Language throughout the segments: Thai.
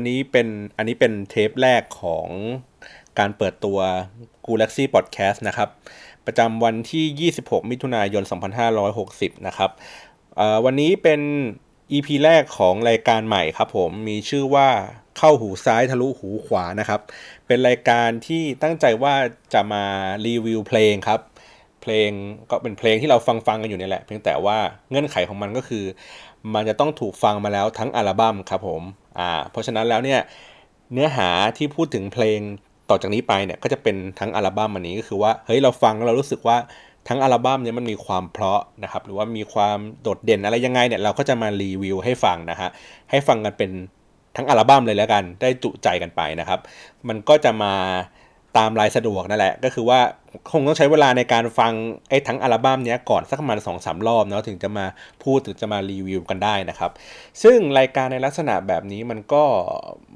วันนี้เป็นอันนี้เป็นเทปแรกของการเปิดตัว Galaxy Podcast นะครับ ประจำวันที่ 26 มิถุนายน 2560 นะครับวันนี้เป็น EP แรกของรายการใหม่ครับผมมีชื่อว่าเข้าหูซ้ายทะลุหูขวานะครับ เป็นรายการที่ตั้งใจว่าจะมารีวิวเพลงครับ เพลงก็เป็นเพลงที่เราฟังฟังกันอยู่นี่แหละ เพียงแต่ว่าเงื่อนไขของมันก็คือ มันจะต้องถูกฟังมาแล้วทั้งอัลบั้มครับผม อ่าเพราะฉะนั้นแล้วเนี่ยเนื้อหาที่พูดถึงเพลงต่อจากนี้ไปเนี่ยก็จะเป็นทั้งอัลบั้มอันนี้ก็คือว่าเฮ้ยเราฟังแล้วเรารู้สึกว่าทั้งอัลบั้มเนี่ยมันมีความเพราะนะครับหรือว่ามีความโดดเด่นอะไรยังไงเนี่ยเราก็จะมารีวิวให้ฟังนะฮะให้ฟังกันเป็นทั้งอัลบั้มเลยแล้วกันได้จุใจกันไปนะครับ มันก็จะมาตามรายสะดวกนั่นแหละ ก็คือว่า คงต้องใช้เวลาในการฟังไอ้ทั้งอัลบั้มนี้ก่อนสักประมาณสองสามรอบเนาะถึงจะมาพูดถึงจะมารีวิวกันได้นะครับ ซึ่งรายการในลักษณะแบบนี้มันก็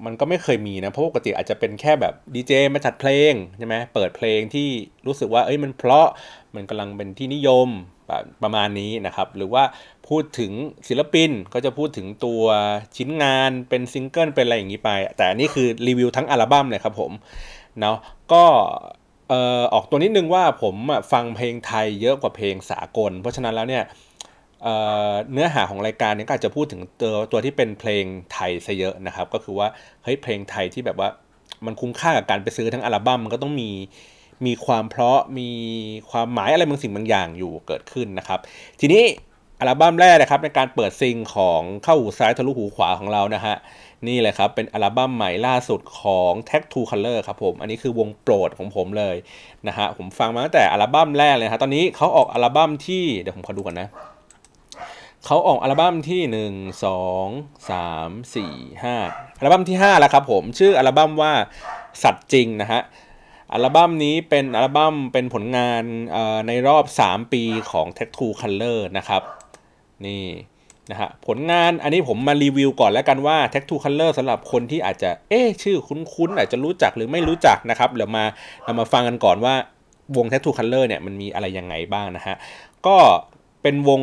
มันก็ไม่เคยมีนะเพราะปกติอาจจะเป็นแค่แบบดีเจมาจัดเพลงใช่ไหมเปิดเพลงที่รู้สึกว่าเอ้ยมันเพราะมันกำลังเป็นที่นิยมประมาณนี้นะครับ หรือว่าพูดถึงศิลปินก็จะพูดถึงตัวชิ้นงานเป็นซิงเกิลเป็นอะไรอย่างนี้ไป แต่อันนี้คือรีวิวทั้งอัลบั้มเลยครับผมเนาะก็ เอ่อออกตัวนิดนึงว่าผมฟังเพลงไทยเยอะกว่าเพลงสากล เพราะฉะนั้นแล้วเนี่ยเเนื้อหาของรายการนี้ก็อาจจะพูดถึงตัวตัวที่เป็นเพลงไทยซะเยอะนะครับ ก็คือว่าเฮ้ยเพลงไทยที่แบบว่ามันคุ้มค่ากับการไปซื้อทั้งอัลบั้มมันก็ต้องมีมีความเพราะมีความหมายอะไรบางสิ่งบางอย่างอยู่เกิดขึ้นนะครับ ทีนี้อัลบั้มแรกนะครับในการเปิดซิงของเข้าหูซ้ายทะลุหูขวาของเรานะฮะ นี่เลยครับ เป็นอัลบั้มใหม่ล่าสุดของ Tag Two Color ครับผม อันนี้คือวงโปรดของผมเลยนะฮะ ผมฟังมาตั้งแต่อัลบั้มแรกเลยครับตอนนี้เขาออกอัลบั้มที่ เดี๋ยวผมขอดูก่อนนะเขาออกอัลบั้มที่ 1 2 3 4 5 อัลบั้มที่ 5 แล้วครับผม ชื่ออัลบั้มว่าสัตว์จริงนะฮะอัลบั้มนี้เป็นอัลบั้มเป็นผลงานในรอบ 3 ปีของ Tag Two Color นะครับ นี่ นะฮะผลงานอันนี้ผมมารีวิวก่อนแล้วกันว่า Tattoo Colour สำหรับคนที่อาจจะเอ๊ชื่อคุ้นๆอาจจะรู้จักหรือไม่รู้จักนะครับเดี๋ยวมาเรามาฟังกันก่อนว่าวง Tattoo Colour เนี่ยมันมีอะไรยังไงบ้างนะฮะก็เป็นวง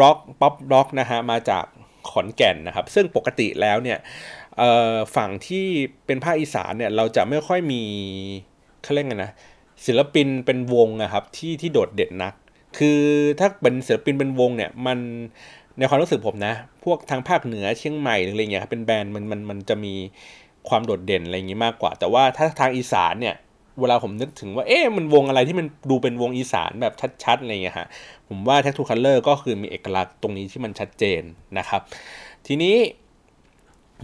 ร็อกป๊อปร็อกนะฮะมาจากขอนแก่นนะครับ ซึ่งปกติแล้วเนี่ยฝั่งที่เป็นภาคอีสานเนี่ยเราจะไม่ค่อยมีเขาเรียกไงนะศิลปินเป็นวงนะครับที่ที่โดดเด่นนัก คือถ้าเป็นศิลปินเป็นวงเนี่ยมัน ในความรู้สึกผมนะ พวกทางภาคเหนือเชียงใหม่หรืออะไรเงี้ยเป็น band มันมันมันจะมีความโดดเด่นอะไรอย่างงี้มากกว่า แต่ว่าถ้าทางอีสานเนี่ย เวลาผมนึกถึงว่าเอ๊ะมันวงอะไรที่มันดูเป็นวงอีสานแบบชัดๆอะไรเงี้ยฮะผมว่า Tattoo Colour ก็คือมีเอกลักษณ์ตรงนี้ที่มันชัดเจนนะครับ ทีนี้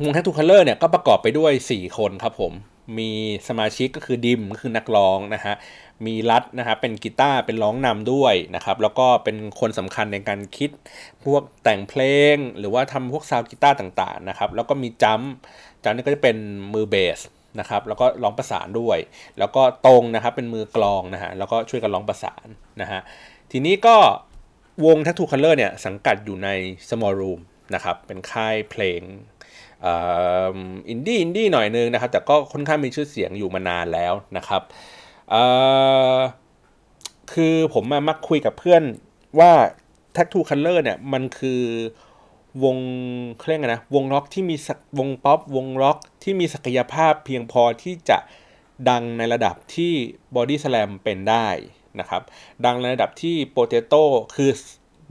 วง Tattoo Colour เนี่ยก็ประกอบไปด้วย 4 คนครับผมมีสมาชิกก็คือดิมก็คือนักร้องนะฮะ มีรัดนะครับเป็นกีตาร์เป็นร้องนำด้วยนะครับแล้วก็เป็นคนสำคัญในการคิดพวกแต่งเพลง หรือว่าทำพวกซาวกีตาร์ต่างๆนะครับแล้วก็มีจัมจัมนี่ก็จะเป็นมือเบสนะครับแล้วก็ร้องประสานด้วย แล้วก็ตรงนะครับเป็นมือกลองนะฮะแล้วก็ช่วยกันร้องประสานนะฮะทีนี้ก็วง Tattoo Color เนี่ยสังกัดอยู่ใน Small Room นะครับเป็นค่ายเพลงอินดี้อินดี้หน่อยนึงนะครับแต่ก็ค่อนข้างมีชื่อเสียงอยู่มานานแล้วนะครับ เอ่อคือผมมามักคุยกับเพื่อนว่า Tattoo Color เนี่ย มันคือวงเครื่องนะ วงร็อกที่มีวงป๊อปวงร็อกที่มีศักยภาพเพียงพอที่จะดังในระดับที่ Body Slam เป็นได้นะครับ ดังในระดับที่ Potato คือ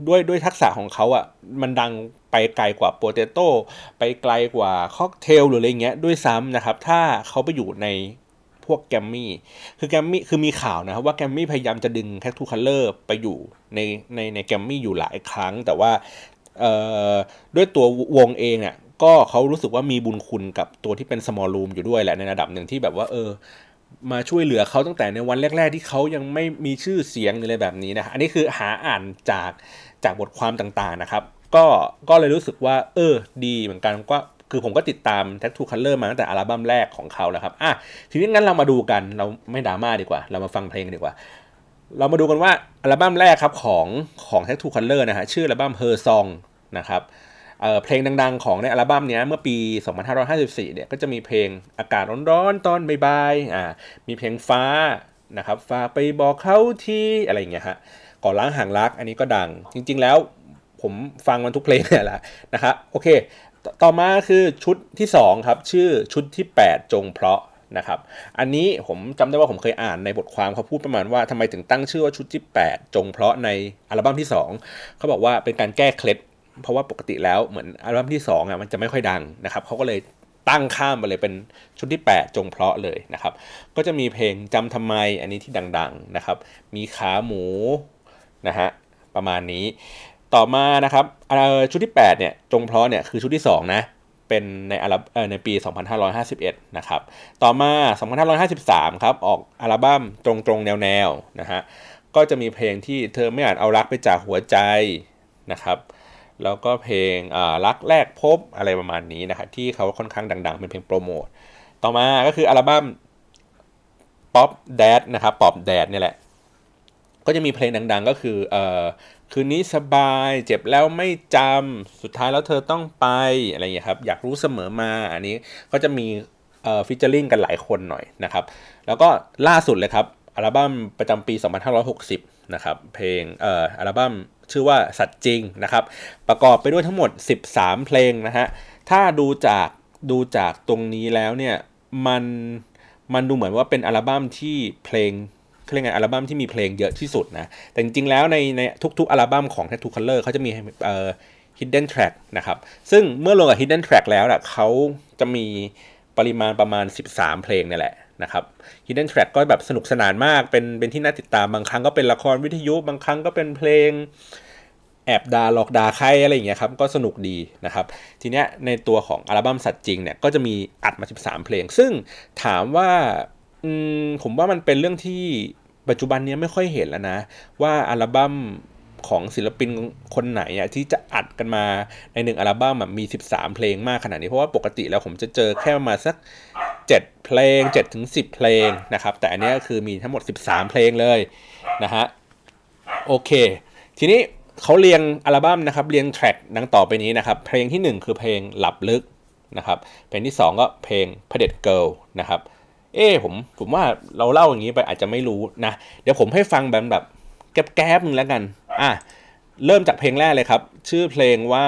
ด้วยด้วยทักษะของเขาอะ่ะมันดังไปไกลกว่า Potato ไปไกลกว่าค็อกเทลหรืออะไรเงี้ยด้วยซ้ำนะครับ ถ้าเขาไปอยู่ใน พวกแกมมี่คือแกมมี่คือมีข่าวนะครับว่าแกมมี่พยายามจะดึงแคททูคัลเลอร์ไปอยู่ในในในแกมมี่อยู่หลายครั้ง แต่ว่าด้วยตัววงเองอะก็เขารู้สึกว่ามีบุญคุณกับตัวที่เป็น small room อยู่ด้วยแหละในระดับหนึ่งที่แบบว่าเออมาช่วยเหลือเขาตั้งแต่ในวันแรก ๆ ที่เขายังไม่มีชื่อเสียงอะไรแบบนี้นะอันนี้คือหาอ่านจากจากบทความต่างๆนะครับ ก็ก็เลยรู้สึกว่า เออ ดีเหมือนกันก็ คือผมก็ติดตาม Tattoo Color มาตั้งแต่อัลบั้มแรกของเขาแล้วครับอะทีนี้งั้นเรามาดูกันเราไม่ดราม่าดีกว่า เรามาฟังเพลงดีกว่า เรามาดูกันว่าอัลบั้มแรกครับของของ Tattoo Color นะฮะชื่ออัลบั้ม Her Song นะครับเเพลงดังๆ ของในอัลบั้มนี้เมื่อปี 2554 เนี่ยก็จะมีเพลงอากาศร้อนๆ ตอนบ่ายๆอ่ามีเพลงฟ้านะครับฝาไปบอกเขาที่อะไรอย่างเงี้ยฮะก่อนล้างห่างรักอันนี้ก็ดัง จริงๆแล้วผมฟังมันทุกเพลงเนี่ยแหละนะครับโอเค ต่อมาคือชุดที่2ครับชื่อชุดที่ 8 จงเพราะนะครับ อันนี้ผมจำได้ว่าผมเคยอ่านในบทความเขาพูดประมาณว่าทำไมถึงตั้งชื่อว่าชุดที่ 8 จงเพราะในอัลบั้มที่ 2 เขาบอกว่าเป็นการแก้เคล็ดเพราะว่าปกติแล้วเหมือนอัลบั้มที่2อะมันจะไม่ค่อยดังนะครับเขาก็เลยตั้งข้ามไปเลยเป็นชุดที่ 8 จงเพราะเลยนะครับ ก็จะมีเพลงจำทำไมอันนี้ที่ดัง ๆนะครับ มีขาหมูนะฮะประมาณนี้ ต่อมานะครับชุดที่ 8 เนี่ย จงเพราะเนี่ยคือชุดที่ 2 นะ เป็นในอัลบั้มในปี 2551 นะครับ ต่อมา 2553 ครับ ออกอัลบั้มตรงตรงแนวแนวนะฮะ ก็จะมีเพลงที่เธอไม่อาจเอารักไปจากหัวใจนะครับแล้วก็เพลงรักแรกพบอะไรประมาณนี้นะครับที่เขาค่อนข้างดัง ๆ เป็นเพลงโปรโมทต่อมาก็คืออัลบั้ม Pop Dad นะครับ Pop Dad นี่แหละ ก็จะมีเพลงดัง ๆ ก็คือ คืนนี้สบายเจ็บแล้วไม่จำสุดท้ายแล้วเธอต้องไปอะไรอย่างเงี้ยครับ อยากรู้เสมอมาอันนี้ก็จะมีเอ่อ featuring กันหลายคนหน่อยนะครับ แล้วก็ล่าสุดเลยครับอัลบั้มประจำปี 2560 นะครับเพลงเอ่ออัลบั้มชื่อว่าสัตว์จริงนะครับ ประกอบไปด้วยทั้งหมด 13 เพลงนะฮะถ้าดูจากดูจากตรงนี้แล้วเนี่ยมันมันดูเหมือนว่าเป็นอัลบั้มที่เพลง เรียกไงอัลบั้มที่มีเพลงเยอะที่สุดนะ แต่จริงๆแล้วในในทุกๆ อัลบั้มของ Tattoo Color เขาจะมีเอ่อ hidden track นะครับ ซึ่งเมื่อลงกับ hidden track แล้วนะเขาจะมีปริมาณประมาณ 13 เพลงนี่แหละนะครับ hidden track ก็แบบสนุกสนานมาก เป็นเป็นที่น่าติดตาม บางครั้งก็เป็นละครวิทยุ บางครั้งก็เป็นเพลงแอบดาหลอกดาใครอะไรอย่างเงี้ยครับ ก็สนุกดีนะครับ ทีเนี้ยในตัวของอัลบั้มสัตว์จริงเนี่ย ก็จะมีอัดมา 13 เพลง ซึ่งถามว่า ผมว่ามันเป็นเรื่องที่ปัจจุบันนี้ไม่ค่อยเห็นแล้วนะ ว่าอัลบั้มของศิลปินคนไหนอะที่จะอัดกันมาในหนึ่งอัลบั้มมี 13 เพลงมากขนาดนี้ เพราะว่าปกติแล้วผมจะเจอแค่มาสัก 7 เพลง7ถึง10เพลงนะครับ แต่อันนี้คือมีทั้งหมด 13 เพลงเลยนะฮะโอเค ทีนี้เขาเรียงอัลบั้มนะครับ เรียง track ดังต่อไปนี้นะครับ เพลงที่ 1 คือเพลงหลับลึกนะครับ เพลงที่ 2 ก็เพลงเผด็จเกิร์ลนะครับ เอ้ผมผมว่าเราเล่าอย่างนี้ไปอาจจะไม่รู้นะ เดี๋ยวผมให้ฟังแบบแบบแว้บๆนึงแล้วกัน อะ เริ่มจากเพลงแรกเลยครับ ชื่อเพลงว่า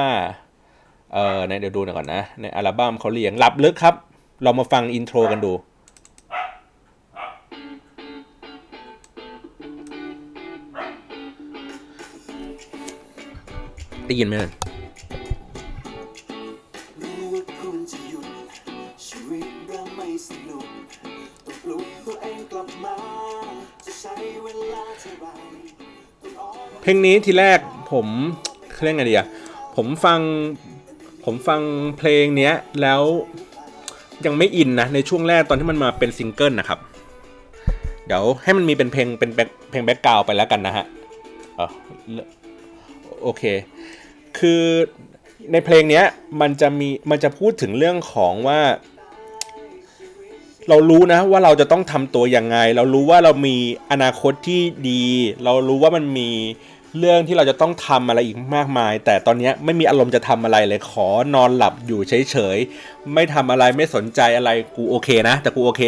เออเดี๋ยวดูหน่อยก่อนนะ ในอัลบั้มเขาเรียงหลับลึกครับ เรามาฟัง intro กันดูได้ยินไหมเพ ลงนี้ทีแรกผมเรียกไงดีอะผมฟังผมฟังเพลงเนี้ยแล้วยังไม่อินนะในช่วงแรกตอนที่มันมาเป็นซิงเกิลนะครับ เดี๋ยวให้มันมีเป็นเพลงเป็นเพลงแบ็กกราวไปแล้วกันนะฮะโอเค คือในเพลงเนี้ยมันจะมีมันจะพูดถึงเรื่องของว่า เรารู้นะว่าเราจะต้องทำตัวยังไง เรารู้ว่าเรามีอนาคตที่ดี เรารู้ว่ามันมี เรื่องที่เราจะต้องทำอะไรอีกมากมาย แต่ตอนนี้ไม่มีอารมณ์จะทำอะไรเลยขอนอนหลับอยู่เฉยๆไม่ทำอะไรไม่สนใจอะไรกูโอเคนะ แต่กูโอเค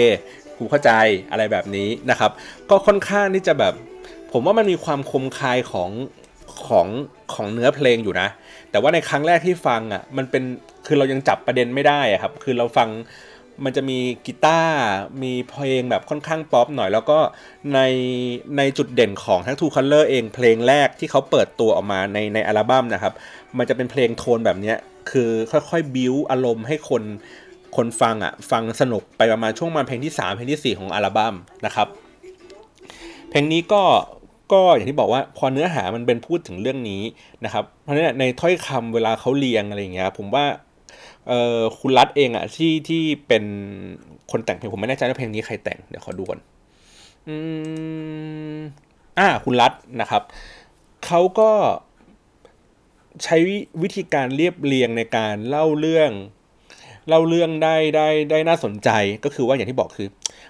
กูเข้าใจอะไรแบบนี้นะครับ ก็ค่อนข้างที่จะแบบ ผมว่ามันมีความคมคายของของของเนื้อเพลงอยู่นะ แต่ว่าในครั้งแรกที่ฟังอะมันเป็นคือเรายังจับประเด็นไม่ได้อะครับ คือเราฟัง มันจะมีกีตาร์มีเพลงแบบค่อนข้างป๊อปหน่อย แล้วก็ในในจุดเด่นของทั้ง Two Color เองเพลงแรกที่เขาเปิดตัวออกมาในในอัลบั้มนะครับ มันจะเป็นเพลงโทนแบบนี้คือค่อยๆบิวอารมณ์ให้คนคนฟังอะฟังสนุกไปประมาณช่วงมาเพลงที่ 3 เพลงที่ 4 ของอัลบั้มนะครับ เพลงนี้ก็ก็อย่างที่บอกว่าพอเนื้อหามันเป็นพูดถึงเรื่องนี้นะครับ เพราะฉะนั้นในถ้อยคำเวลาเขาเรียงอะไรอย่างเงี้ยผมว่า เออคุณรัฐเองอะที่ที่เป็นคนแต่งเพลงผมไม่แน่ใจว่าเพลงนี้ใครแต่งเดี๋ยวขอดูก่อนอืมอ่าคุณรัฐนะครับเขาก็ใช้วิธีการเรียบเรียงในการเล่าเรื่อง เล่าเรื่องได้ได้ได้น่าสนใจก็คือว่าอย่างที่บอกคือ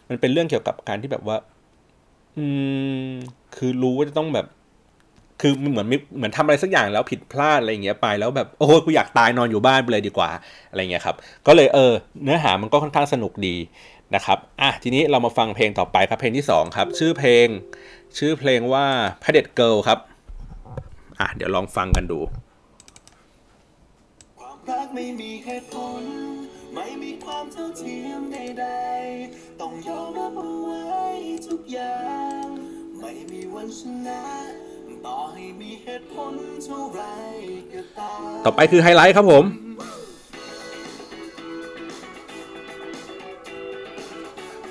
มันเป็นเรื่องเกี่ยวกับการที่แบบว่า อืม คือรู้ว่าจะต้องแบบ คือเหมือนเหมือนทำอะไรสักอย่างแล้วผิดพลาดอะไรเงี้ยไปแล้วแบบโอ้กูอยากตายนอนอยู่บ้านไปเลยดีกว่าอะไรเงี้ยครับก็เลยเออเนื้อหามันก็ค่อนข้างสนุกดีนะครับอะทีนี้เรามาฟังเพลงต่อไปครับเพลงที่2ครับชื่อเพลงชื่อเพลงว่าเผด็จเกิร์ลครับอะเดี๋ยวลองฟังกันดูความรักไม่มีเหตุผลไม่มีความเท่าเทียมใดๆต้องยอมรับเอาไว้ทุกอย่าง ไม่มีวันชนะ ต่อไปคือไฮไลท์ครับผม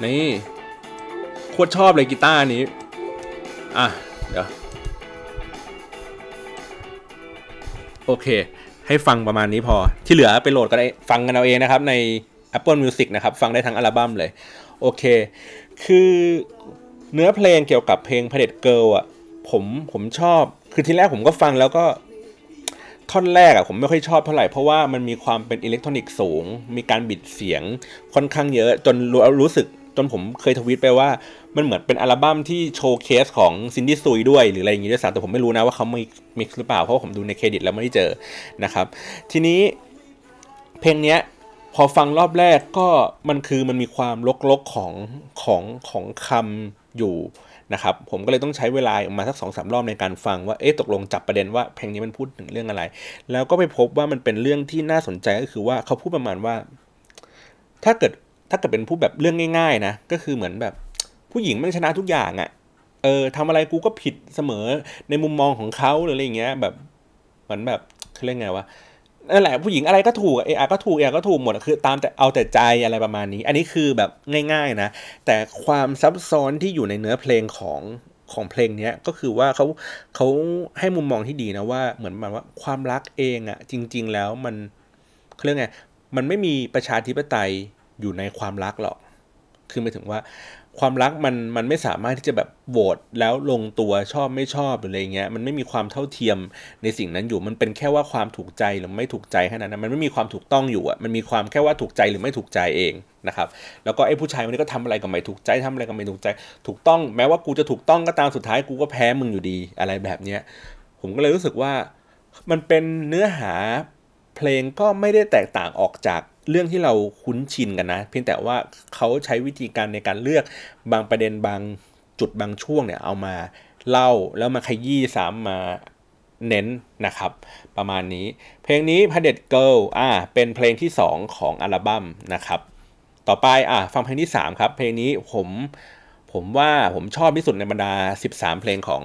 นี่โคตรชอบเลยกีตาร์นี้ อะ เดี๋ยว โอเค ให้ฟังประมาณนี้พอ ที่เหลือไปโหลดก็ได้ฟังกันเอาเองนะครับ ใน Apple Music นะครับ ฟังได้ทั้งอัลบั้มเลย โอเค คือเนื้อเพลงเกี่ยวกับเพลงเผด็จเกิร์ลอะ ผมผมชอบ คือที่แรกผมก็ฟังแล้วก็ท่อนแรกอะผมไม่ค่อยชอบเท่าไหร่เพราะว่ามันมีความเป็นอิเล็กทรอนิกส์สูง มีการบิดเสียงค่อนข้างเยอะจนรู้รู้สึกจนผมเคยทวีตไปว่า มันเหมือนเป็นอัลบั้มที่ showcase ของ Cyndi Seui ด้วย หรืออะไรอย่างงี้ด้วยซ้ำแต่ผมไม่รู้นะว่าเขา mix mix หรือเปล่า เพราะว่าผมดูในเครดิตแล้วไม่ได้เจอนะครับ ทีนี้เพลงเนี้ยพอฟังรอบแรกก็มันคือมันมีความลกๆของของของคำอยู่ นะครับผมก็เลยต้องใช้เวลาประมาณสักสองสามรอบในการฟังว่าเอ๊ะตกลงจับประเด็นว่าเพลงนี้มันพูดถึงเรื่องอะไร แล้วก็ไปพบว่ามันเป็นเรื่องที่น่าสนใจก็คือว่าเขาพูดประมาณว่า ถ้าเกิดถ้าเกิดเป็นพูดแบบเรื่องง่าย ๆ นะก็คือเหมือนแบบผู้หญิงมันชนะทุกอย่างอะ่ะเออทำอะไรกูก็ผิดเสมอในมุมมองของเขาหรืออะไรอย่างเงี้ยแบบเหมือนแบบเขาเรียกไงวะ นั่นแหละผู้หญิงอะไรก็ถูกอะเออก็ถูกเออก็ถูกหมดคือ ตามแต่เอาแต่ใจอะไรประมาณนี้ อันนี้คือแบบง่าย ๆนะ แต่ความซับซ้อนที่อยู่ในเนื้อเพลงของของเพลงนี้ก็คือว่าเขาเขาให้มุมมองที่ดีนะว่าเหมือนประมาณว่าความรักเองอะจริง ๆ แล้วมันเขาเรียกไงมันไม่มีประชาธิปไตยอยู่ในความรักหรอก คือหมายถึงว่า ความรักมันมันไม่สามารถที่จะแบบโหวตแล้วลงตัวชอบไม่ชอบหรืออะไรเงี้ยมันไม่มีความเท่าเทียมในสิ่งนั้นอยู่มันเป็นแค่ว่าความถูกใจหรือไม่ถูกใจแค่นั้นนะมันไม่มีความถูกต้องอยู่อะมันมีความแค่ว่าถูกใจหรือไม่ถูกใจเองนะครับแล้วก็ไอ้ผู้ชายคนนี้ก็ทำอะไรก็ไม่ถูกใจทำอะไรก็ไม่ถูกใจ ถูกต้องแม้ว่ากูจะถูกต้องก็ตามสุดท้ายกูก็แพ้มึงอยู่ดีอะไรแบบเนี้ยผมก็เลยรู้สึกว่ามันเป็นเนื้อหาเพลงก็ไม่ได้แตกต่างออกจาก เรื่องที่เราคุ้นชินกันนะ เพียงแต่ว่าเขาใช้วิธีการในการเลือกบางประเด็นบางจุดบางช่วงเนี่ยเอามาเล่าแล้วมาขยี้ซ้ำมาเน้นนะครับ ประมาณนี้ เพลงนี้พ d เด็ดเกิลอ่าเป็นเพลงที่ 2 ของอัลบั้มนะครับ ต่อไปอะฟังเพลงที่ 3 ครับ เพลงนี้ผมผมว่าผมชอบที่สุดในบรรดา 13 เพลงของ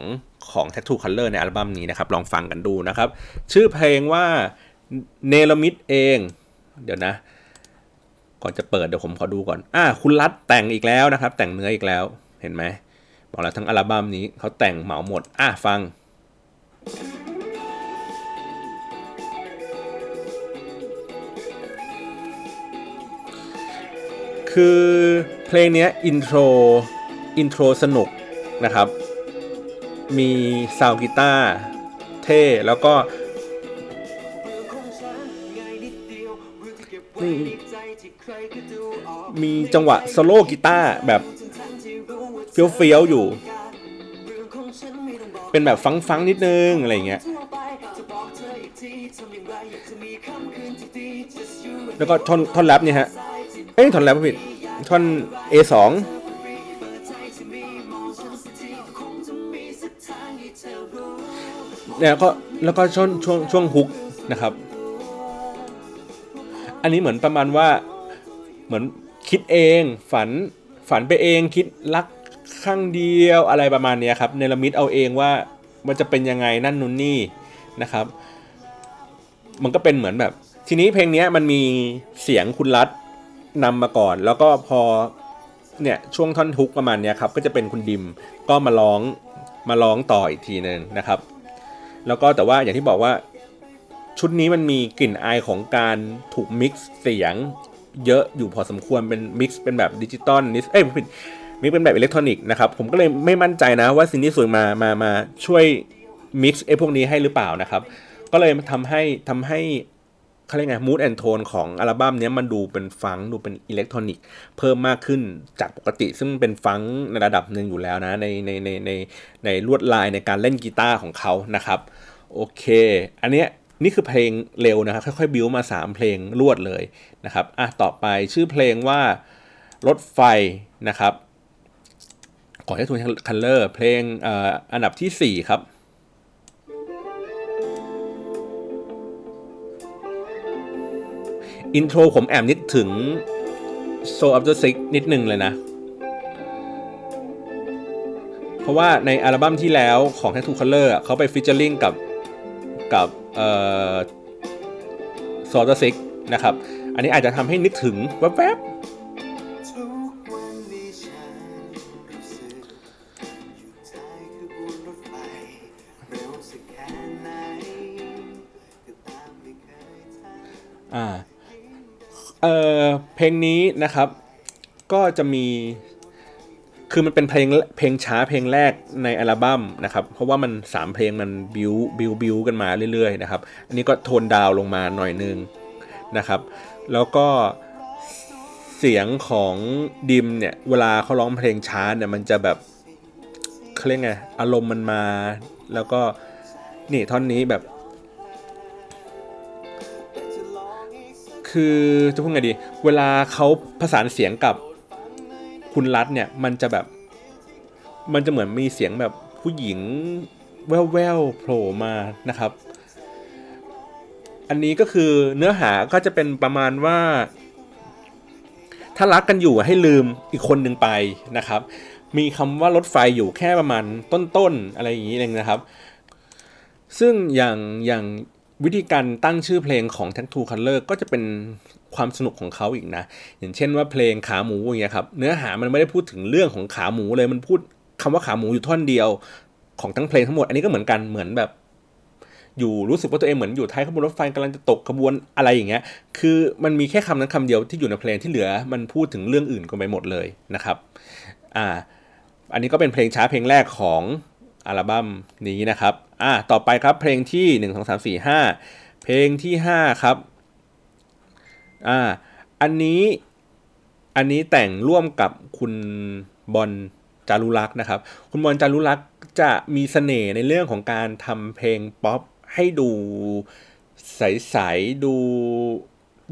ของ Tattoo Color ในอัลบั้มนี้นะครับ ลองฟังกันดูนะครับ ชื่อเพลงว่าเนลมิดเอง เดี๋ยวนะ ก่อนจะเปิดเดี๋ยวผมขอดูก่อน อ่า คุณรัดแต่งอีกแล้วนะครับ แต่งเนื้ออีกแล้ว เห็นไหม บอกแล้วทั้งอัลบั้มนี้เขาแต่งเหมาหมด อะฟังคือเพลงเนี้ย intro intro สนุกนะครับ มีซาวกีตาร์เท่ แล้วก็ มีจังหวะโซโล่กีตาร์แบบเฟี้ยวๆอยู่ เป็นแบบฟังๆนิดนึง อะไรเงี้ยแล้วก็ท่อนท่อนแรปเนี่ยฮะ เอ้ยท่อนแรปผิดท่อน A2 เนี่ยก็แล้วก็ช่วงช่วงช่วงฮุกนะครับ อันนี้เหมือนประมาณว่าเหมือนคิดเองฝันฝันไปเองคิดรักข้างเดียวอะไรประมาณนี้ครับเนรมิตเอาเองว่ามันจะเป็นยังไงนั่นนู่นนี่นะครับ มันก็เป็นเหมือนแบบ ทีนี้เพลงนี้มันมีเสียงคุณรัฐนำมาก่อน แล้วก็พอเนี่ยช่วงท่อน hook ประมาณนี้ครับก็จะเป็นคุณดิมก็มาร้องมาร้องต่ออีกทีหนึ่งนะครับ แล้วก็แต่ว่าอย่างที่บอกว่า ชุดนี้มันมีกลิ่นอายของการถูก mix เสียง เยอะอยู่พอสมควรเป็น mix เป็นแบบดิจิตอลนิสเอ้ยผิด mix เป็นแบบอิเล็กทรอนิกส์นะครับ ผมก็เลยไม่มั่นใจนะว่า Cyndi Seui มามามาช่วย mix ไอ้พวกนี้ให้หรือเปล่านะครับ ก็เลยทำให้ทำให้เขาเรียกไง mood and tone ของอัลบั้มนี้มันดูเป็นฟังดูเป็นอิเล็กทรอนิกส์เพิ่มมากขึ้นจากปกติ ซึ่งเป็นฟังในระดับหนึ่งอยู่แล้วนะ ในในในในในลวดลายในการเล่นกีตาร์ของเขานะครับ โอเค อันเนี้ย นี่คือเพลงเร็วนะครับค่อยๆบิวมา 3 เพลงรวดเลยนะครับอะต่อไปชื่อเพลงว่ารถไฟนะครับขอให้ทูนคัลเลอร์เพลงออันดับที่ 4 ครับ intro ผมแอบนึกถึง Soul After Six นิดนึงเลยนะ เพราะว่าในอัลบั้มที่แล้วของ Tattoo Color อะเขาไป featuring กับ กับ Soul After Sixนะครับ อันนี้อาจจะทำให้นึกถึงแวบๆเพลงนี้นะครับ ก็จะมี คือมันเป็นเพลงเพลงช้าเพลงแรกในอัลบั้มนะครับเพราะว่ามันสามเพลงมันบิวบิวบิวกันมาเรื่อยๆนะครับอันนี้ก็โทนดาวน์ลงมาหน่อยนึงนะครับ แล้วก็เสียงของดิมเนี่ยเวลาเขาร้องเพลงช้าเนี่ยมันจะแบบเขาเรียกไงอารมณ์มันมา แล้วก็นี่ท่อนนี้แบบ คือจะพูดไงดี เวลาเขาผสานเสียงกับ คุณรัฐเนี่ยมันจะแบบ มันจะเหมือนมีเสียงแบบผู้หญิงแว่วๆโผล่มานะครับ อันนี้ก็คือเนื้อหาก็จะเป็นประมาณว่า ถ้ารักกันอยู่ให้ลืมอีกคนหนึ่งไปนะครับ มีคำว่ารถไฟอยู่แค่ประมาณต้นๆอะไรอย่างนี้เองนะครับ ซึ่งอย่างอย่างวิธีการตั้งชื่อเพลงของ Tattoo Color ก็จะเป็น ความสนุกของเขาอีกนะ อย่างเช่นว่าเพลงขาหมูอย่างเงี้ยครับเนื้อหามันไม่ได้พูดถึงเรื่องของขาหมูเลยมันพูดคำว่าขาหมูอยู่ท่อนเดียวของทั้งเพลงทั้งหมด อันนี้ก็เหมือนกันเหมือนแบบ อยู่รู้สึกว่าตัวเองเหมือนอยู่ท้ายขบวนรถไฟกำลังจะตกขบวนอะไรอย่างเงี้ย คือมันมีแค่คำนั้นคำเดียวที่อยู่ในเพลงที่เหลือ มันพูดถึงเรื่องอื่นกันไปหมดเลยนะครับอ่าอันนี้ก็เป็นเพลงช้าเพลงแรกของอัลบั้มนี้นะครับอ่าต่อไปครับเพลงที่หนึ่งสองสามสี่ห้าเพลงที่ห้าครับ อ่า อันนี้ อันนี้แต่งร่วมกับคุณบอลจารุลักษ์นะครับ คุณบอลจารุลักษ์จะมีเสน่ห์ในเรื่องของการทำเพลงป๊อปให้ดูใสๆดู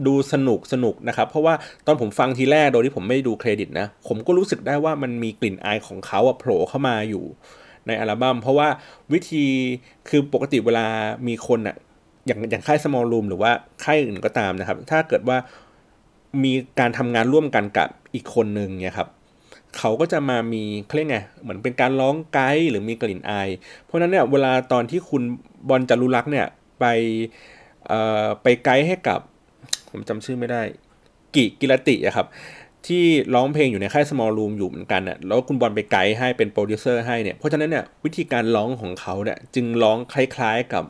ดูสนุกสนุกนะครับ เพราะว่าตอนผมฟังทีแรกโดยที่ผมไม่ดูเครดิตนะ ผมก็รู้สึกได้ว่ามันมีกลิ่นอายของเขาอะโผล่เข้ามาอยู่ในอัลบั้มเพราะว่าวิธีคือปกติเวลามีคนอะ อย่างอย่างค่าย small room หรือว่าค่ายอื่นก็ตามนะครับ ถ้าเกิดว่ามีการทำงานร่วมกันกับอีกคนนึงเนี่ยครับเขาก็จะมามีเขาเรียกไงเหมือนเป็นการร้องไกด์หรือมีกลิ่นอาย เพราะนั้นเนี่ยเวลาตอนที่คุณบอลจารุลักษ์เนี่ยไปไปไกด์ให้กับ ผมจำชื่อไม่ได้กิกิรติอะครับที่ร้องเพลงอยู่ในค่าย small room อยู่เหมือนกันน่ะแล้วคุณบอลไปไกด์ให้เป็นโปรดิวเซอร์ให้เนี่ยเพราะฉะนั้นเนี่ยวิธีการร้องของเขาเนี่ยจึงร้องคล้ายๆกับ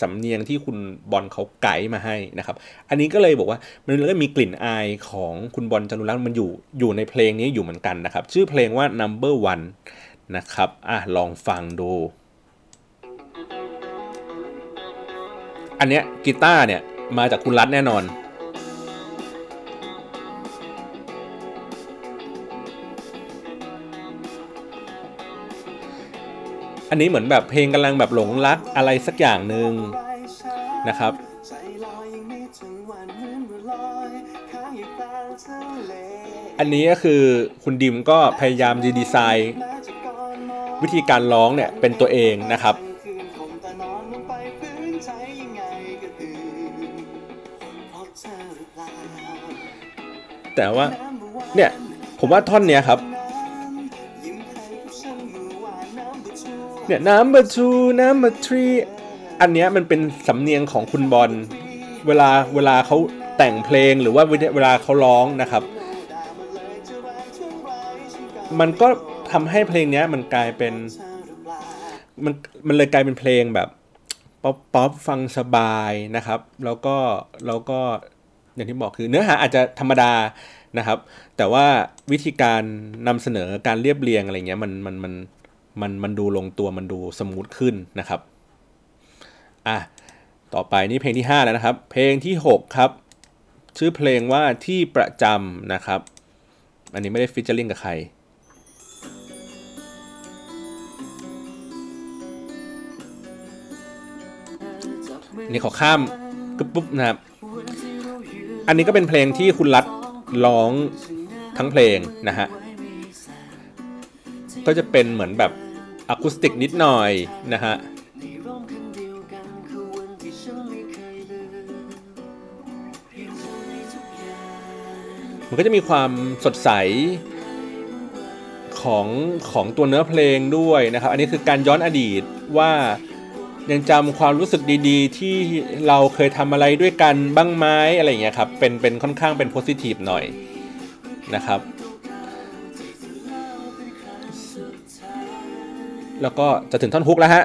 สำเนียงที่คุณบอลเขาไกด์มาให้นะครับ อันนี้ก็เลยบอกว่ามันเลยมีกลิ่นอายของคุณบอลจารุรัตน์มันอยู่อยู่ในเพลงนี้อยู่เหมือนกันนะครับ ชื่อเพลงว่า number one นะครับอะลองฟังดู อันเนี้ยกีตาร์เนี่ยมาจากคุณรัตน์แน่นอน อันนี้เหมือนแบบเพลงกำลังแบบหลงรักอะไรสักอย่างหนึ่งนะครับอันนี้ก็คือคุณดิมก็พยายามดีดีไซน์ วิธีการร้องเนี่ยเป็นตัวเองนะครับ แต่นอนลงไปฟื้นใจยังไงก็ตื่นเพราะเธอหรือเปล่าแต่ว่าเนี่ยผมว่าท่อนเนี้ยครับ เนี่ย number two number three อันเนี้ยมันเป็นสำเนียงของคุณบอลเวลาเวลาเขาแต่งเพลงหรือว่าเวลาเขาร้องนะครับ มันก็ทำให้เพลงเนี้ยมันกลายเป็นมันมันเลยกลายเป็นเพลงแบบป๊อปป๊อปฟังสบายนะครับ แล้วก็แล้วก็อย่างที่บอกคือเนื้อหาอาจจะธรรมดานะครับ แต่ว่าวิธีการนำเสนอการเรียบเรียงอะไรเงี้ยมันมันมัน มันมันดูลงตัวมันดู smooth ขึ้นนะครับอะต่อไปนี่เพลงที่ 5 แล้วนะครับ เพลงที่ 6 ครับ ชื่อเพลงว่าที่ประจำนะครับ อันนี้ไม่ได้ featuring กับใครนนี้ขอข้ามกึบปุ๊บนะครับ อันนี้ก็เป็นเพลงที่คุณรัฐร้องทั้งเพลงนะฮะ ก็จะเป็นเหมือนแบบ อะคูสติกนิดหน่อยนะฮะมันเดียวกันคือวันที่ฉันไม่เคยลืมเพียงฉันในมันก็จะมีความสดใสของของตัวเนื้อเพลงด้วยนะครับ อันนี้คือการย้อนอดีตว่ายังจำความรู้สึกดีๆ ที่เราเคยทำอะไรด้วยกันบ้างไหมอะไรอย่างเงี้ยครับ เป็นเป็นค่อนข้างเป็นโพซิทีฟหน่อยนะครับ แล้วก็จะถึงท่อนฮุกแล้วฮะ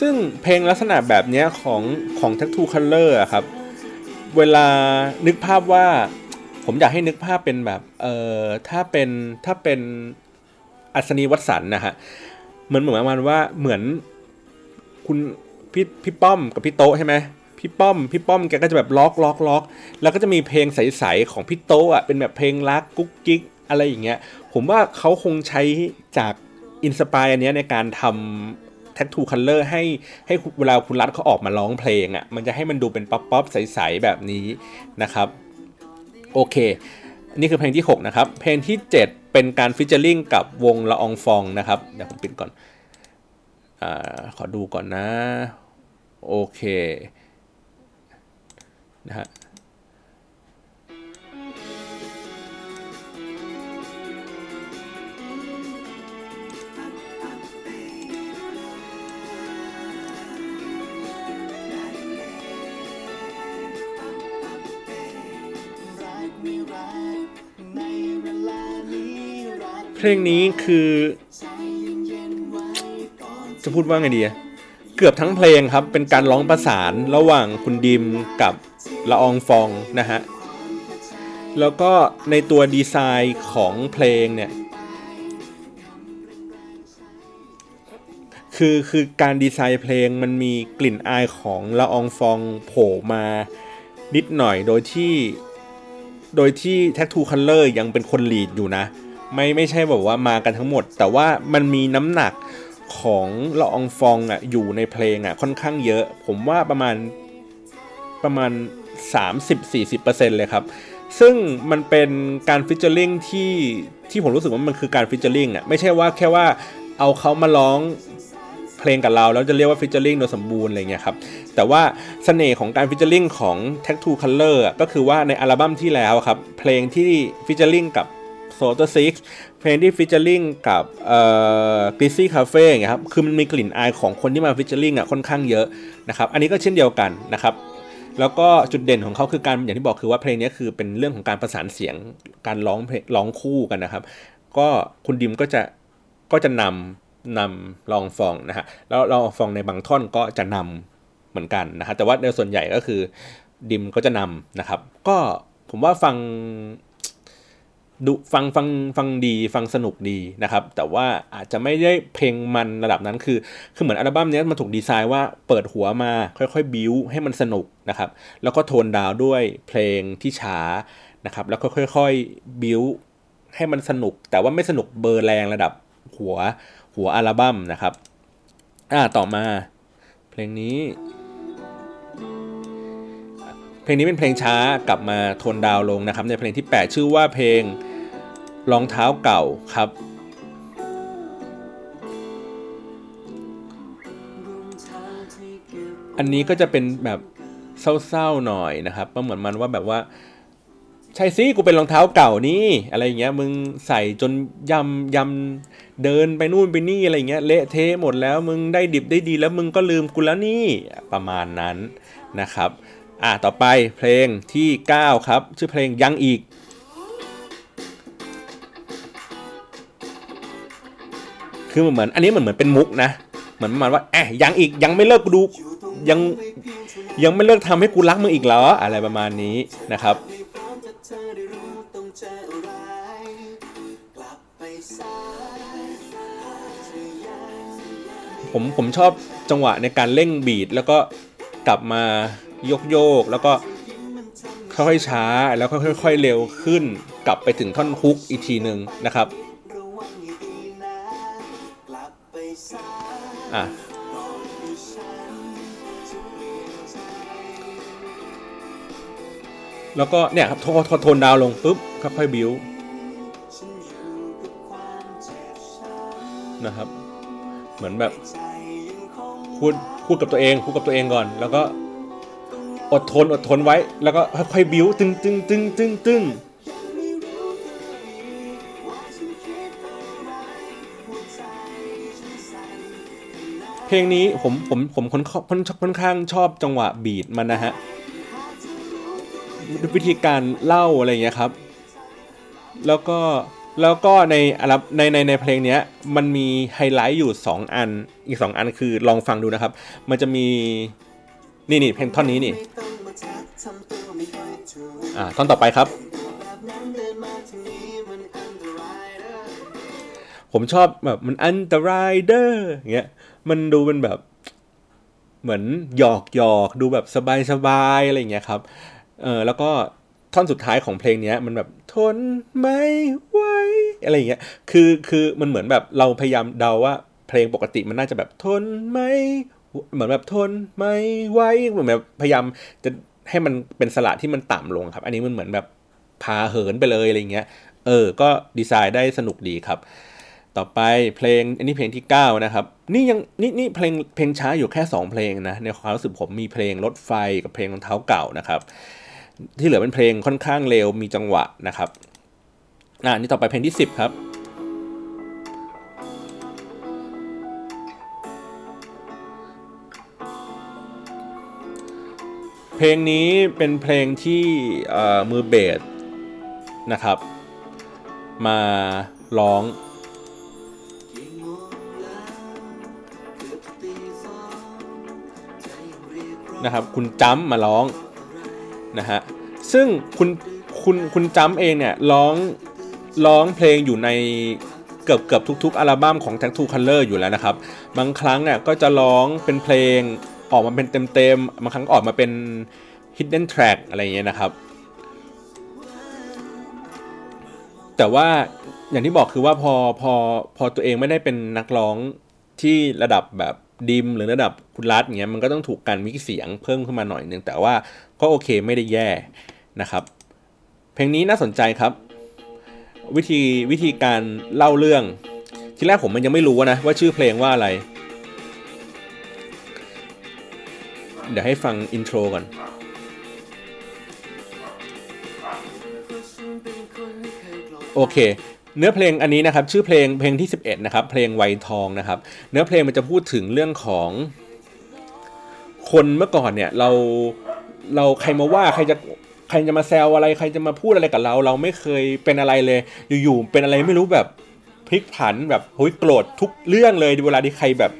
ซึ่งเพลงลักษณะแบบนี้ของของ Tattoo Color อะครับ เวลานึกภาพว่าผมอยากให้นึกภาพเป็นแบบ เอ่อ ถ้าเป็นถ้าเป็นอัสนีวสันต์นะฮะ เหมือนเหมือนประมาณว่าเหมือนคุณพี่พี่ป้อมกับพี่โต๊ะใช่ไหม พี่ป้อม พี่ป้อมแกก็จะแบบร็อกร็อกร็อกแล้วก็จะมีเพลงใสๆของพี่โต๊ะอะเป็นแบบเพลงรักกุ๊กกิ๊กอะไรอย่างเงี้ย ผมว่าเขาคงใช้จาก inspire อันนี้ในการทำ Tattoo Color ให้ให้เวลาคุณรัฐเขาออกมาร้องเพลงอะมันจะให้มันดูเป็นป๊อปป๊อปใสๆแบบนี้นะครับ โอเค นี่คือเพลงที่ 6 นะครับ เพลงที่ 7 เป็นการ featuring กับวงละอองฟองนะครับ เดี๋ยวผมปิดก่อนอขอดูก่อนนะ โอเค นะฮะรักไม่รักในเวลานี้รักเพลงนี้คือใจเย็นๆไว้ก่อนจะพูดว่าไงดีอะ เกือบทั้งเพลงครับ เป็นการร้องประสานระหว่างคุณดิมกับละอองฟองนะฮะ แล้วก็ในตัวดีไซน์ของเพลงเนี่ย คือคือการดีไซน์เพลงมันมีกลิ่นอายของละอองฟองโผล่มานิดหน่อยโดยที่โดยที่ Tattoo Color ยังเป็นคน lead อยู่นะ ไม่ไม่ใช่แบบว่ามากันทั้งหมด แต่ว่ามันมีน้ำหนัก ของละอองฟองอะอยู่ในเพลงอะค่อนข้างเยอะ ผมว่าประมาณประมาณ 30-40%เลยครับ ซึ่งมันเป็นการ featuring ที่ที่ผมรู้สึกว่ามันคือการ featuring อะไม่ใช่ว่าแค่ว่าเอาเขามาร้องเพลงกับเรา แล้วจะเรียกว่า featuring โดยสมบูรณ์อะไรเงี้ยครับแต่ว่าเสน่ห์ของการฟิชเจอร์ลิงของ Tag to Color อะก็คือว่าในอัลบั้มที่แล้วครับ เพลงที่ featuring กับ s o t a Six เพลงที่ featuring กับเอ่อ Greasy Cafe อย่าเงี้ยครับคือมันมีกลิ่นอายของคนที่มา featuring อะค่อนข้างเยอะนะครับอันนี้ก็เช่นเดียวกันนะครับแล้วก็จุดเด่นของเขาคือการอย่างที่บอกคือว่าเพลงนี้คือเป็นเรื่องของการประสานเสียงการร้องเพลงร้องคู่กันนะครับ ก็คุณดิมก็จะก็จะนำนำลองฟองนะฮะแล้วลองฟองในบางท่อนก็จะนำเหมือนกันนะฮะแต่ว่าในส่วนใหญ่ก็คือดิมก็จะนำนะครับ ก็ผมว่าฟัง ดูฟังฟังฟังดีฟังสนุกดีนะครับ แต่ว่าอาจจะไม่ได้เพลงมันระดับนั้นคือคือเหมือนอัลบั้มนี้มันถูกดีไซน์ว่าเปิดหัวมาค่อยๆบิวให้มันสนุกนะครับ แล้วก็โทนดาวด้วยเพลงที่ช้านะครับ แล้วก็ค่อยๆบิวให้มันสนุก แต่ว่าไม่สนุกเบอร์แรงระดับหัวหัวอัลบั้มนะครับอ่าต่อมาเพลงนี้ เพลงนี้เป็นเพลงช้ากลับมาโทนดาวลงนะครับ ในเพลงที่ 8 ชื่อว่าเพลง รองเท้าเก่าครับ อันนี้ก็จะเป็นแบบเศร้าๆหน่อยนะครับก็เหมือนมันว่าแบบว่า ใช่สิกูเป็นรองเท้าเก่านี่อะไรอย่างเงี้ยมึงใส่จนยำยำเดินไปนู่นไปนี่อะไรอย่างเงี้ยเละเทะหมดแล้วมึงได้ดิบได้ดีแล้วมึงก็ลืมกูแล้วนี่ประมาณนั้นนะครับ อะต่อไปเพลงที่ 9 ครับ ชื่อเพลงยังอีก คือเหมือนอันนี้เหมือนเหมือนเป็นมุกนะ เหมือนประมาณว่าแอะยังอีกยังไม่เลิกกูดูยังยังไม่เลิกทำให้กูรักมึงอีกเหรออะไรประมาณนี้นะครับผมผมชอบจังหวะในการเร่งบีทแล้วก็กลับมาโยกโยกแล้วก็ค่อยๆช้าแล้วค่อยๆเร็วขึ้น กลับไปถึงท่อนฮุกอีกทีหนึ่งนะครับ อะแล้วก็เนี่ยครับโทนโทนดาวลงปุ๊บค่อยๆบิวนอยู่กับควนะครับ เหมือนแบบพูดพูดกับตัวเองพูดกับตัวเองก่อน แล้วก็อดทนอดทนไว้ แล้วก็ค่อยๆบิ้วตึงตึงตึงตึงตึงเลงนี้ผมผมผมค่อนค่อนค่อนข้างชอบจังหวะบีดมันนะฮะวิธีการเล่าอะไรอย่างเงี้ยครับ แล้วก็แล้วก็ในอัในในในเพลงเนี้ยมันมีไฮไลท์อยู่ 2 อันอีก 2 อันคือลองฟังดูนะครับ มันจะมีนี่นี่เพลงท่อนนี้นี่ท่อยถูกอ่าท่อนต่อไปครับ ผมชอบแบบมันอันตรายเด้ออย่างเงี้ย มันดูเป็นแบบเหมือนหยอกหยอกดูแบบสบายสบายอะไรอย่างเงี้ยครับ เออแล้วก็ท่อนสุดท้ายของเพลงเนี้ยมันแบบทนไม่ไหวอะไรอย่างเงี้ย คือคือมันเหมือนแบบเราพยายามเดาว่าเพลงปกติมันน่าจะแบบทนไม่เหมือนแบบทนไม่ไหวเหมือนแบบพยายามจะให้มันเป็นสระที่มันต่ำลงครับ อันนี้มันเหมือนแบบพาเหินไปเลยอะไรเงี้ย เออ ก็ดีไซน์ได้สนุกดีครับ ต่อไปเพลงอันนี้เพลงที่ 9 นะครับ นี่ยังนี่นี่เพลงเพลงช้าอยู่แค่ 2 เพลงนะในความรู้สึกผมมีเพลงรถไฟกับเพลงรองเท้าเก่านะครับ ที่เหลือเป็นเพลงค่อนข้างเร็วมีจังหวะนะครับอ่านี่ต่อไปเพลงที่ 10 ครับเพลงนี้เป็นเพลงที่มือเบสนะครับ มาร้อง นะครับคุณจัมมาร้องนะฮะซึ่งคุณคุณคุณจัมเองเนี่ยร้องร้องเพลงอยู่ในเกือบเกือบทุกๆ อัลบั้มของ t a t t o o Color อยู่แล้วนะครับ บางครั้งเนี่ยก็จะร้องเป็นเพลงออกมาเป็นเต็มๆ บางครั้งออกมาเป็น hidden track อะไรอย่างเงี้ยนะครับ แต่ว่าอย่างที่บอกคือว่าพอพอพอตัวเองไม่ได้เป็นนักร้องที่ระดับแบบ ดิมหรือระดับคุณรัฐเงี้ยมันก็ต้องถูกการมิกเสียงเพิ่มขึ้นมาหน่อยนึง แต่ว่าก็โอเคไม่ได้แย่นะครับ เพลงนี้น่าสนใจครับ วิธีวิธีการเล่าเรื่อง ทีแรกผมมันยังไม่รู้นะว่าชื่อเพลงว่าอะไร เดี๋ยวให้ฟังอินโทรก่อนโอเค เนื้อเพลงอันนี้นะครับชื่อเพลงเพลงที่ 11นะครับเพลงไวทองนะครับ เนื้อเพลงมันจะพูดถึงเรื่องของคนเมื่อก่อนเนี่ยเราเราใครมาว่าใครจะใครจะมาแซวอะไรใครจะมาพูดอะไรกับเรา เราไม่เคยเป็นอะไรเลย อยู่ๆเป็นอะไรไม่รู้แบบพลิกผันแบบโหยโกรธทุกเรื่องเลยเวลาที่ใครแบบ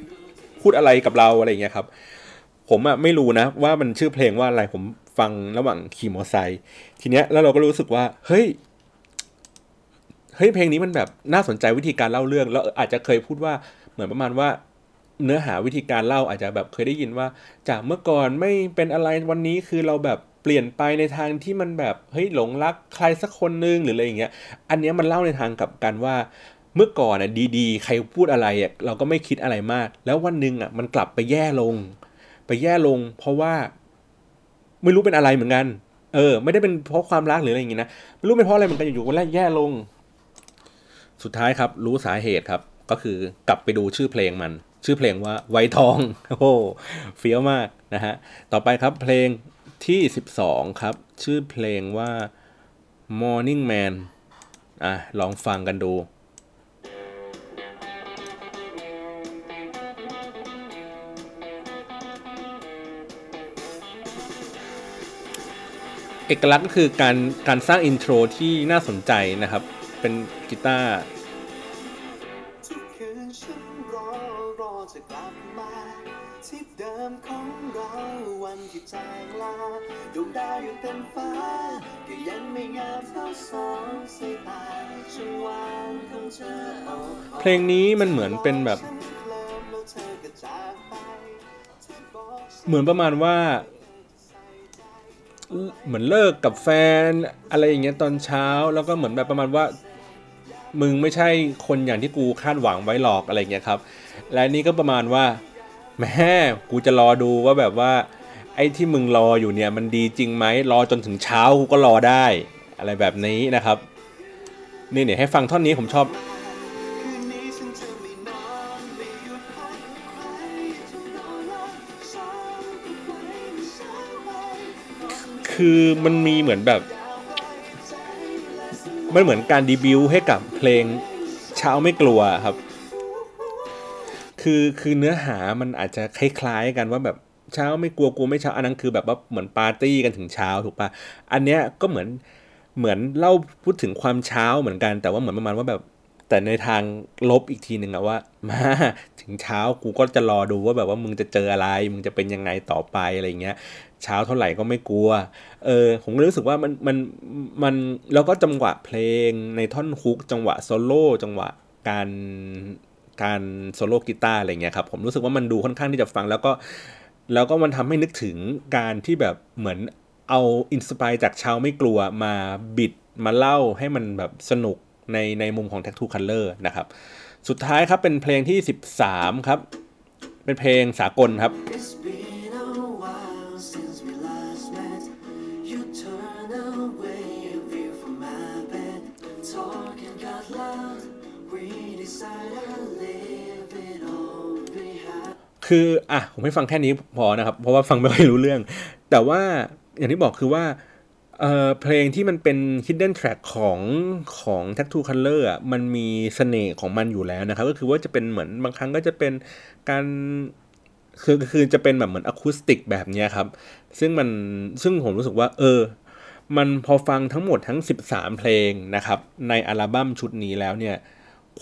พูดอะไรกับเราอะไรอย่างเงี้ยครับ ผมอะไม่รู้นะว่ามันชื่อเพลงว่าอะไรผมฟังระหว่างขี่มอเตอร์ไซค์ทีเนี้ยแล้วเราก็รู้สึกว่า เฮ้ย เฮ้ยเพลงนี้มันแบบน่าสนใจวิธีการเล่าเรื่อง แล้วอาจจะเคยพูดว่าเหมือนประมาณว่าเนื้อหาวิธีการเล่าอาจจะแบบเคยได้ยินว่า จากเมื่อก่อนไม่เป็นอะไรวันนี้คือเราแบบเปลี่ยนไปในทางที่มันแบบเฮ้ยหลงรักใครสักคนนึงหรืออะไรอย่างเงี้ย อันเนี้ยมันเล่าในทางกับกันว่าเมื่อก่อนอะดีๆ ใครพูดอะไรอะเราก็ไม่คิดอะไรมาก แล้ววันหนึ่งอะมันกลับไปแย่ลง ไปแย่ลง เพราะว่าไม่รู้เป็นอะไรเหมือนกัน เออ ไม่ได้เป็นเพราะความรักหรืออะไรอย่างงี้นะไม่รู้เป็นเพราะอะไรเหมือนกันอยู่ๆวันแรกแย่ลง สุดท้ายครับรู้สาเหตุครับ ก็คือกลับไปดูชื่อเพลงมัน ชื่อเพลงว่าไวทองโอ้โหเฟี้ยวมากนะฮะต่อไปครับเพลงที่ 12 ครับ ชื่อเพลงว่า Morning Man อะลองฟังกันดูเอกลักษณ์ก็คือการการสร้างอินโทรที่น่าสนใจนะครับ เป็นกีตาร์ที่เดิมของเราวันที่จางลาดวงดาวอยู่เต็มฟ้าก็ยังไม่งามเท่าสองสายตาฉันวางของเธอเพลงนี้มันเหมือนเป็นแบบ เหมือนประมาณว่า เหมือนเลิกกับแฟน อะไรอย่างเงี้ยตอนเช้าแล้วก็เหมือนแบบประมาณว่า มึงไม่ใช่คนอย่างที่กูคาดหวังไว้หรอกอะไรเงี้ยครับ และนี่ก็ประมาณว่าแม่กูจะรอดูว่าแบบว่า ไอ้ที่มึงรออยู่เนี่ย มันดีจริงไหมรอจนถึงเช้ากูก็รอได้ อะไรแบบนี้นะครับ นี่เนี่ยให้ฟังท่อนนี้ผมชอบคือมันมีเหมือนแบบ มันเหมือนการดีบิวให้กับเพลงเช้าไม่กลัวครับ คือคือเนื้อหามันอาจจะคล้ายๆกันว่าแบบเช้าไม่กลัวกลัวไม่เช้าอันนั้นคือแบบว่าเหมือนปาร์ตี้กันถึงเช้าถูกปะอันเนี้ยก็เหมือนเหมือนเล่าพูดถึงความเช้าเหมือนกัน แต่ว่าเหมือนประมาณว่าแบบ แต่ในทางลบอีกทีหนึ่งอะว่า มาถึงเช้ากูก็จะรอดูว่าแบบว่ามึงจะเจออะไร มึงจะเป็นยังไงต่อไปอะไรเงี้ย เช้าเท่าไหร่ก็ไม่กลัว เออผมก็รู้สึกว่ามันมันมันแล้วก็จังหวะเพลงในท่อนฮุกจังหวะโซโล่จังหวะการการโซโล่กีตาร์อะไรเงี้ยครับผมรู้สึกว่ามันดูค่อนข้างที่จะฟัง แล้วก็แล้วก็มันทำให้นึกถึงการที่แบบเหมือนเอา inspire จากเช้าไม่กลัวมาบิดมาเล่าให้มันแบบสนุกในในมุมของ Tattoo Color นะครับ สุดท้ายครับเป็นเพลงที่ 13 ครับ เป็นเพลงสากลครับ คืออะผมให้ฟังแค่นี้พอนะครับ เพราะว่าฟังไม่ค่อยรู้เรื่อง แต่ว่าอย่างที่บอกคือว่าเอ่อเพลงที่มันเป็น hidden track ของของ Tattoo Color อะมันมีเสน่ห์ของมันอยู่แล้วนะครับ ก็คือว่าจะเป็นเหมือนบางครั้งก็จะเป็นการคือคือจะเป็นแบบเหมือนอะคูสติกแบบนี้ครับ ซึ่งมันซึ่งผมรู้สึกว่า เออ มันพอฟังทั้งหมดทั้ง 13 เพลงนะครับ ในอัลบั้มชุดนี้แล้วเนี่ย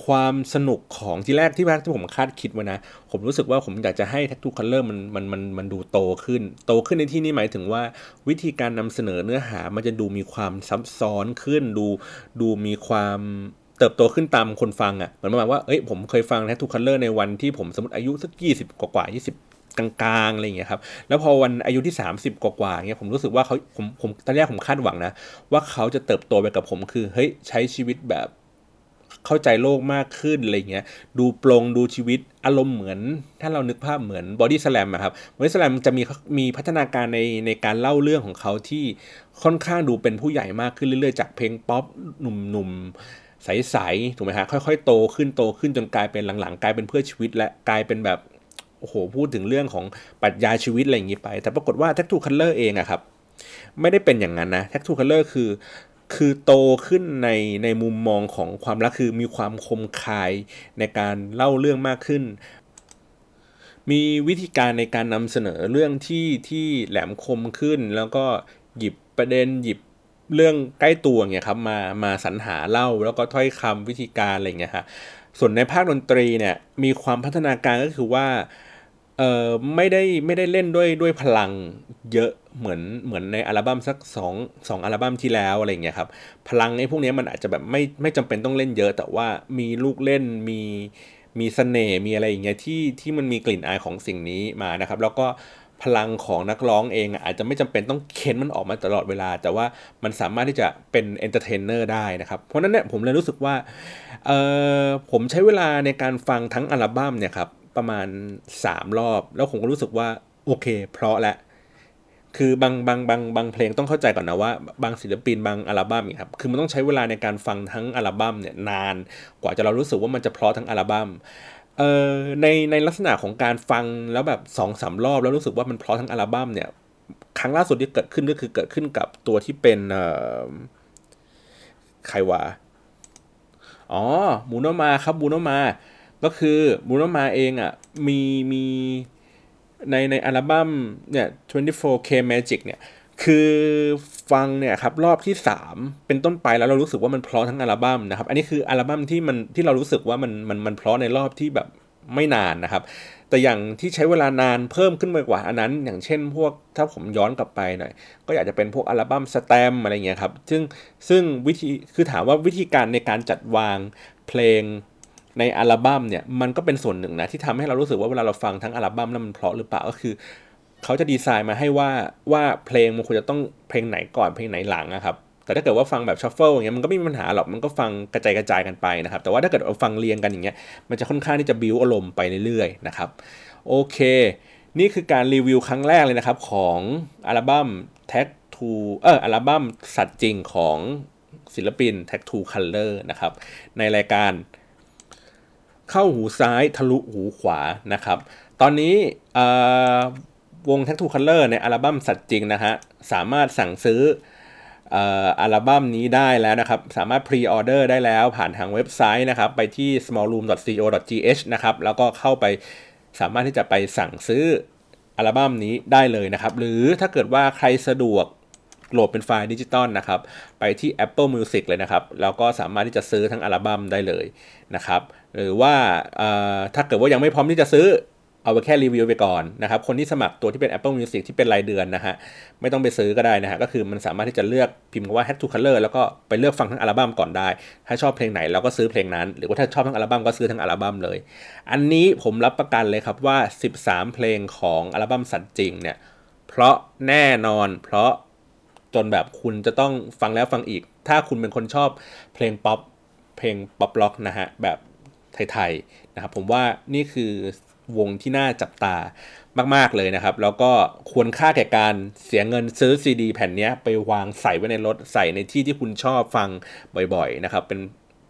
ความสนุกของที่แรกที่แรกที่ผมคาดคิดไว้นะ ผมรู้สึกว่าผมอยากจะให้ Tattoo Color มันมันมันมันดูโตขึ้น โตขึ้นในที่นี้หมายถึงว่า วิธีการนำเสนอเนื้อหามันจะดูมีความซับซ้อนขึ้นดูดูมีความเติบโตขึ้นตามคนฟังอะ่ะเหมือนประมาณว่าเอ้ยผมเคยฟัง Tattoo Color ในวันที่ผมสมมติอายุสักยี่สิบกว่าๆยี่สิบกลางๆอะไรอย่างเงี้ยครับ แล้วพอวันอายุที่ 30 กว่าๆเงี้ยผมรู้สึกว่าเขาผมผมตอนแรกผมคาดหวังนะ ว่าเขาจะเติบโตไปกับผมคือเฮ้ยใช้ชีวิตแบบ เข้าใจโลกมากขึ้นอะไรเงี้ยดูโปร่งดูชีวิตอารมณ์เหมือน ถ้าเรานึกภาพเหมือนบอดี้สแลมอะครับบอดี้สแลมจะมีมีพัฒนาการในในการเล่าเรื่องของเขาที่ค่อนข้างดูเป็นผู้ใหญ่มากขึ้นเรื่อยๆ จากเพลงป๊อปหนุ่มๆใสๆถูกไหมฮะค่อยๆ โตขึ้นโตขึ้นจนกลายเป็นหลังๆ กลายเป็นเพื่อชีวิต และกลายเป็นแบบโอ้โหพูดถึงเรื่องของปรัชญาชีวิตอะไรอย่างนี้ไป แต่ปรากฏว่า Tattoo Color เองอะครับไม่ได้เป็นอย่างนั้นนะ Tattoo Color คือคือ คือโตขึ้นในในมุมมองของความรักคือมีความคมคายในการเล่าเรื่องมากขึ้น มีวิธีการในการนำเสนอเรื่องที่ที่แหลมคมขึ้น แล้วก็หยิบประเด็นหยิบเรื่องใกล้ตัวเงี้ยครับมามาสรรหาเล่าแล้วก็ถ้อยคำวิธีการอะไรเงี้ยฮะส่วนในภาคดนตรีเนี่ยมีความพัฒนาการก็คือว่า เออไม่ได้ไม่ได้เล่นด้วยด้วยพลังเยอะเหมือนเหมือนในอัลบั้มสักสองสองอัลบั้มที่แล้วอะไรเงี้ยครับพลังไอ้พวกนี้มันอาจจะแบบไม่ไม่จำเป็นต้องเล่นเยอะ แต่ว่ามีลูกเล่นมีมีเสน่ห์มีอะไรอย่างเงี้ยที่ที่มันมีกลิ่นอายของสิ่งนี้มานะครับ แล้วก็พลังของนักร้องเองอาจจะไม่จำเป็นต้องเค้นมันออกมาตลอดเวลา แต่ว่ามันสามารถที่จะเป็น entertainer ได้นะครับ เพราะนั้นเนี่ยผมเลยรู้สึกว่าเออผมใช้เวลาในการฟังทั้งอัลบั้มเนี่ยครับ ประมาณ3รอบ แล้วผมก็รู้สึกว่าโอเค เพราะและ คือบางบางบางบางเพลงต้องเข้าใจก่อนนะว่าบางศิลปินบางอัลบั้มเนี่ยครับ คือมันต้องใช้เวลาในการฟังทั้งอัลบั้มเนี่ยนาน กว่าจะเรารู้สึกว่ามันจะเพราะทั้งอัลบั้มเอ่อในในลักษณะของการฟังแล้วแบบสองสามรอบแล้วรู้สึกว่ามันเพราะทั้งอัลบั้มเนี่ย ครั้งล่าสุดที่เกิดขึ้นก็คือเกิดขึ้นกับตัวที่เป็นเอ่อใครวะอ๋อมูโนมาครับมูโนมา ก็คือมูโนมาเองอะมีมีในในอัลบั้มเนี่ย 24K Magic เนี่ยคือฟังเนี่ยครับรอบที่ 3 เป็นต้นไปแล้วเรารู้สึกว่ามันเพราะทั้งอัลบั้มนะครับ อันนี้คืออัลบั้มที่มันที่เรารู้สึกว่ามันมันมันเพราะในรอบที่แบบไม่นานนะครับ แต่อย่างที่ใช้เวลานานเพิ่มขึ้นไปกว่าอันนั้น อย่างเช่นพวกถ้าผมย้อนกลับไปหน่อยก็อยากจะเป็นพวกอัลบั้มสแตมอะไรเงี้ยครับซึ่งซึ่งวิธีคือถามว่าวิธีการในการจัดวางเพลง ในอัลบั้มเนี่ยมันก็เป็นส่วนหนึ่งนะที่ทำให้เรารู้สึกว่าเวลาเราฟังทั้งอัลบั้มแล้วมันเพราะหรือเปล่าก็คือเขาจะดีไซน์มาให้ว่าว่าเพลงมันควรจะต้องเพลงไหนก่อนเพลงไหนหลังนะครับแต่ถ้าเกิดว่าฟังแบบ shuffle อย่างเงี้ยมันก็ไม่มีปัญหาหรอกมันก็ฟังกระจายกระจายกันไปนะครับ แต่ว่าถ้าเกิดเราฟังเรียงกันอย่างเงี้ยมันจะค่อนข้างที่จะบิวอารมณ์ไปเรื่อยๆนะครับโอเค นี่คือการรีวิวครั้งแรกเลยนะครับ ของอัลบั้ม Tattoo เอออัลบั้มสัตว์จริงของศิลปิน Tattoo Color นะครับในรายการ เข้าหูซ้ายทะลุหูขวานะครับ ตอนนี้วง t a ทูคัลเลอร์ในอัลบั้มสัตว์จริงนะฮะ สามารถสั่งซื้ออัลบั้มนี้ได้แล้วนะครับ สามารถ pre-order ได้แล้วผ่านทางเว็บไซต์นะครับ ไปที่ smallroom.co.th นะครับ แล้วก็เข้าไปสามารถที่จะไปสั่งซื้ออัลบั้มนี้ได้เลยนะครับ หรือถ้าเกิดว่าใครสะดวก โหลดเป็นไฟล์ดิจิตอลนะครับ ไปที่ Apple Music เลยนะครับ แล้วก็สามารถที่จะซื้อทั้งอัลบั้มได้เลยนะครับ หรือว่าถ้าเกิดว่ายังไม่พร้อมที่จะซื้อเอาไปแค่รีวิวไปก่อนนะครับ คนที่สมัครตัวที่เป็น Apple Music ที่เป็นรายเดือนนะฮะ ไม่ต้องไปซื้อก็ได้นะฮะ ก็คือมันสามารถที่จะเลือกพิมพ์ว่า Head to Color แล้วก็ไปเลือกฟังทั้งอัลบั้มก่อนได้ ถ้าชอบเพลงไหนเราก็ซื้อเพลงนั้น หรือว่าถ้าชอบทั้งอัลบั้มก็ซื้อทั้งอัลบั้มเลย อันนี้ผมรับประกันเลยครับว่า 13 เพลงของอัลบั้มสัตว์จริงเนี่ย เพราะแน่นอน เพราะ จนแบบคุณจะต้องฟังแล้วฟังอีก ถ้าคุณเป็นคนชอบเพลงป๊อปเพลงป๊อปล็อกนะฮะแบบไทยๆนะครับผมว่านี่คือวงที่น่าจับตามาก ๆ เลยนะครับ แล้วก็ควรค่าแก่การเสียเงินซื้อซีดีแผ่นนี้ไปวางใส่ไว้ในรถใส่ในที่ที่คุณชอบฟังบ่อย ๆ นะครับ เป็น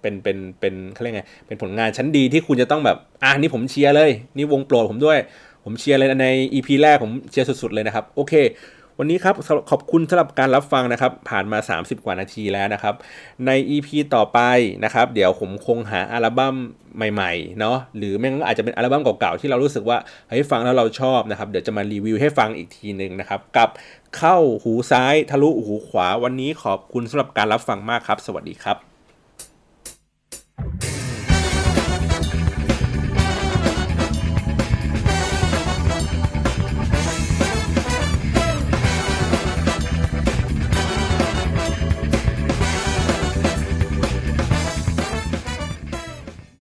เป็นเป็นเป็นเขาเรียกไงเป็นผลงานชั้นดีที่คุณจะต้องแบบอะนี่ผมเชียร์เลย นี่วงโปรดผมด้วย ผมเชียร์เลยใน EP แรกผมเชียร์สุด ๆ เลยนะครับ โอเค วันนี้ครับขอบคุณสำหรับการรับฟังนะครับ ผ่านมา 30 กว่านาทีแล้วนะครับ ใน EP ต่อไปนะครับ เดี๋ยวผมคงหาอัลบั้มใหม่ๆเนาะหรือแม่งอาจจะเป็นอัลบั้มเก่าๆที่เรารู้สึกว่าเฮ้ยฟังแล้วเราชอบนะครับ เดี๋ยวจะมารีวิวให้ฟังอีกทีหนึ่งนะครับ กับเข้าหูซ้ายทะลุหูขวา วันนี้ขอบคุณสำหรับการรับฟังมากครับ สวัสดีครับ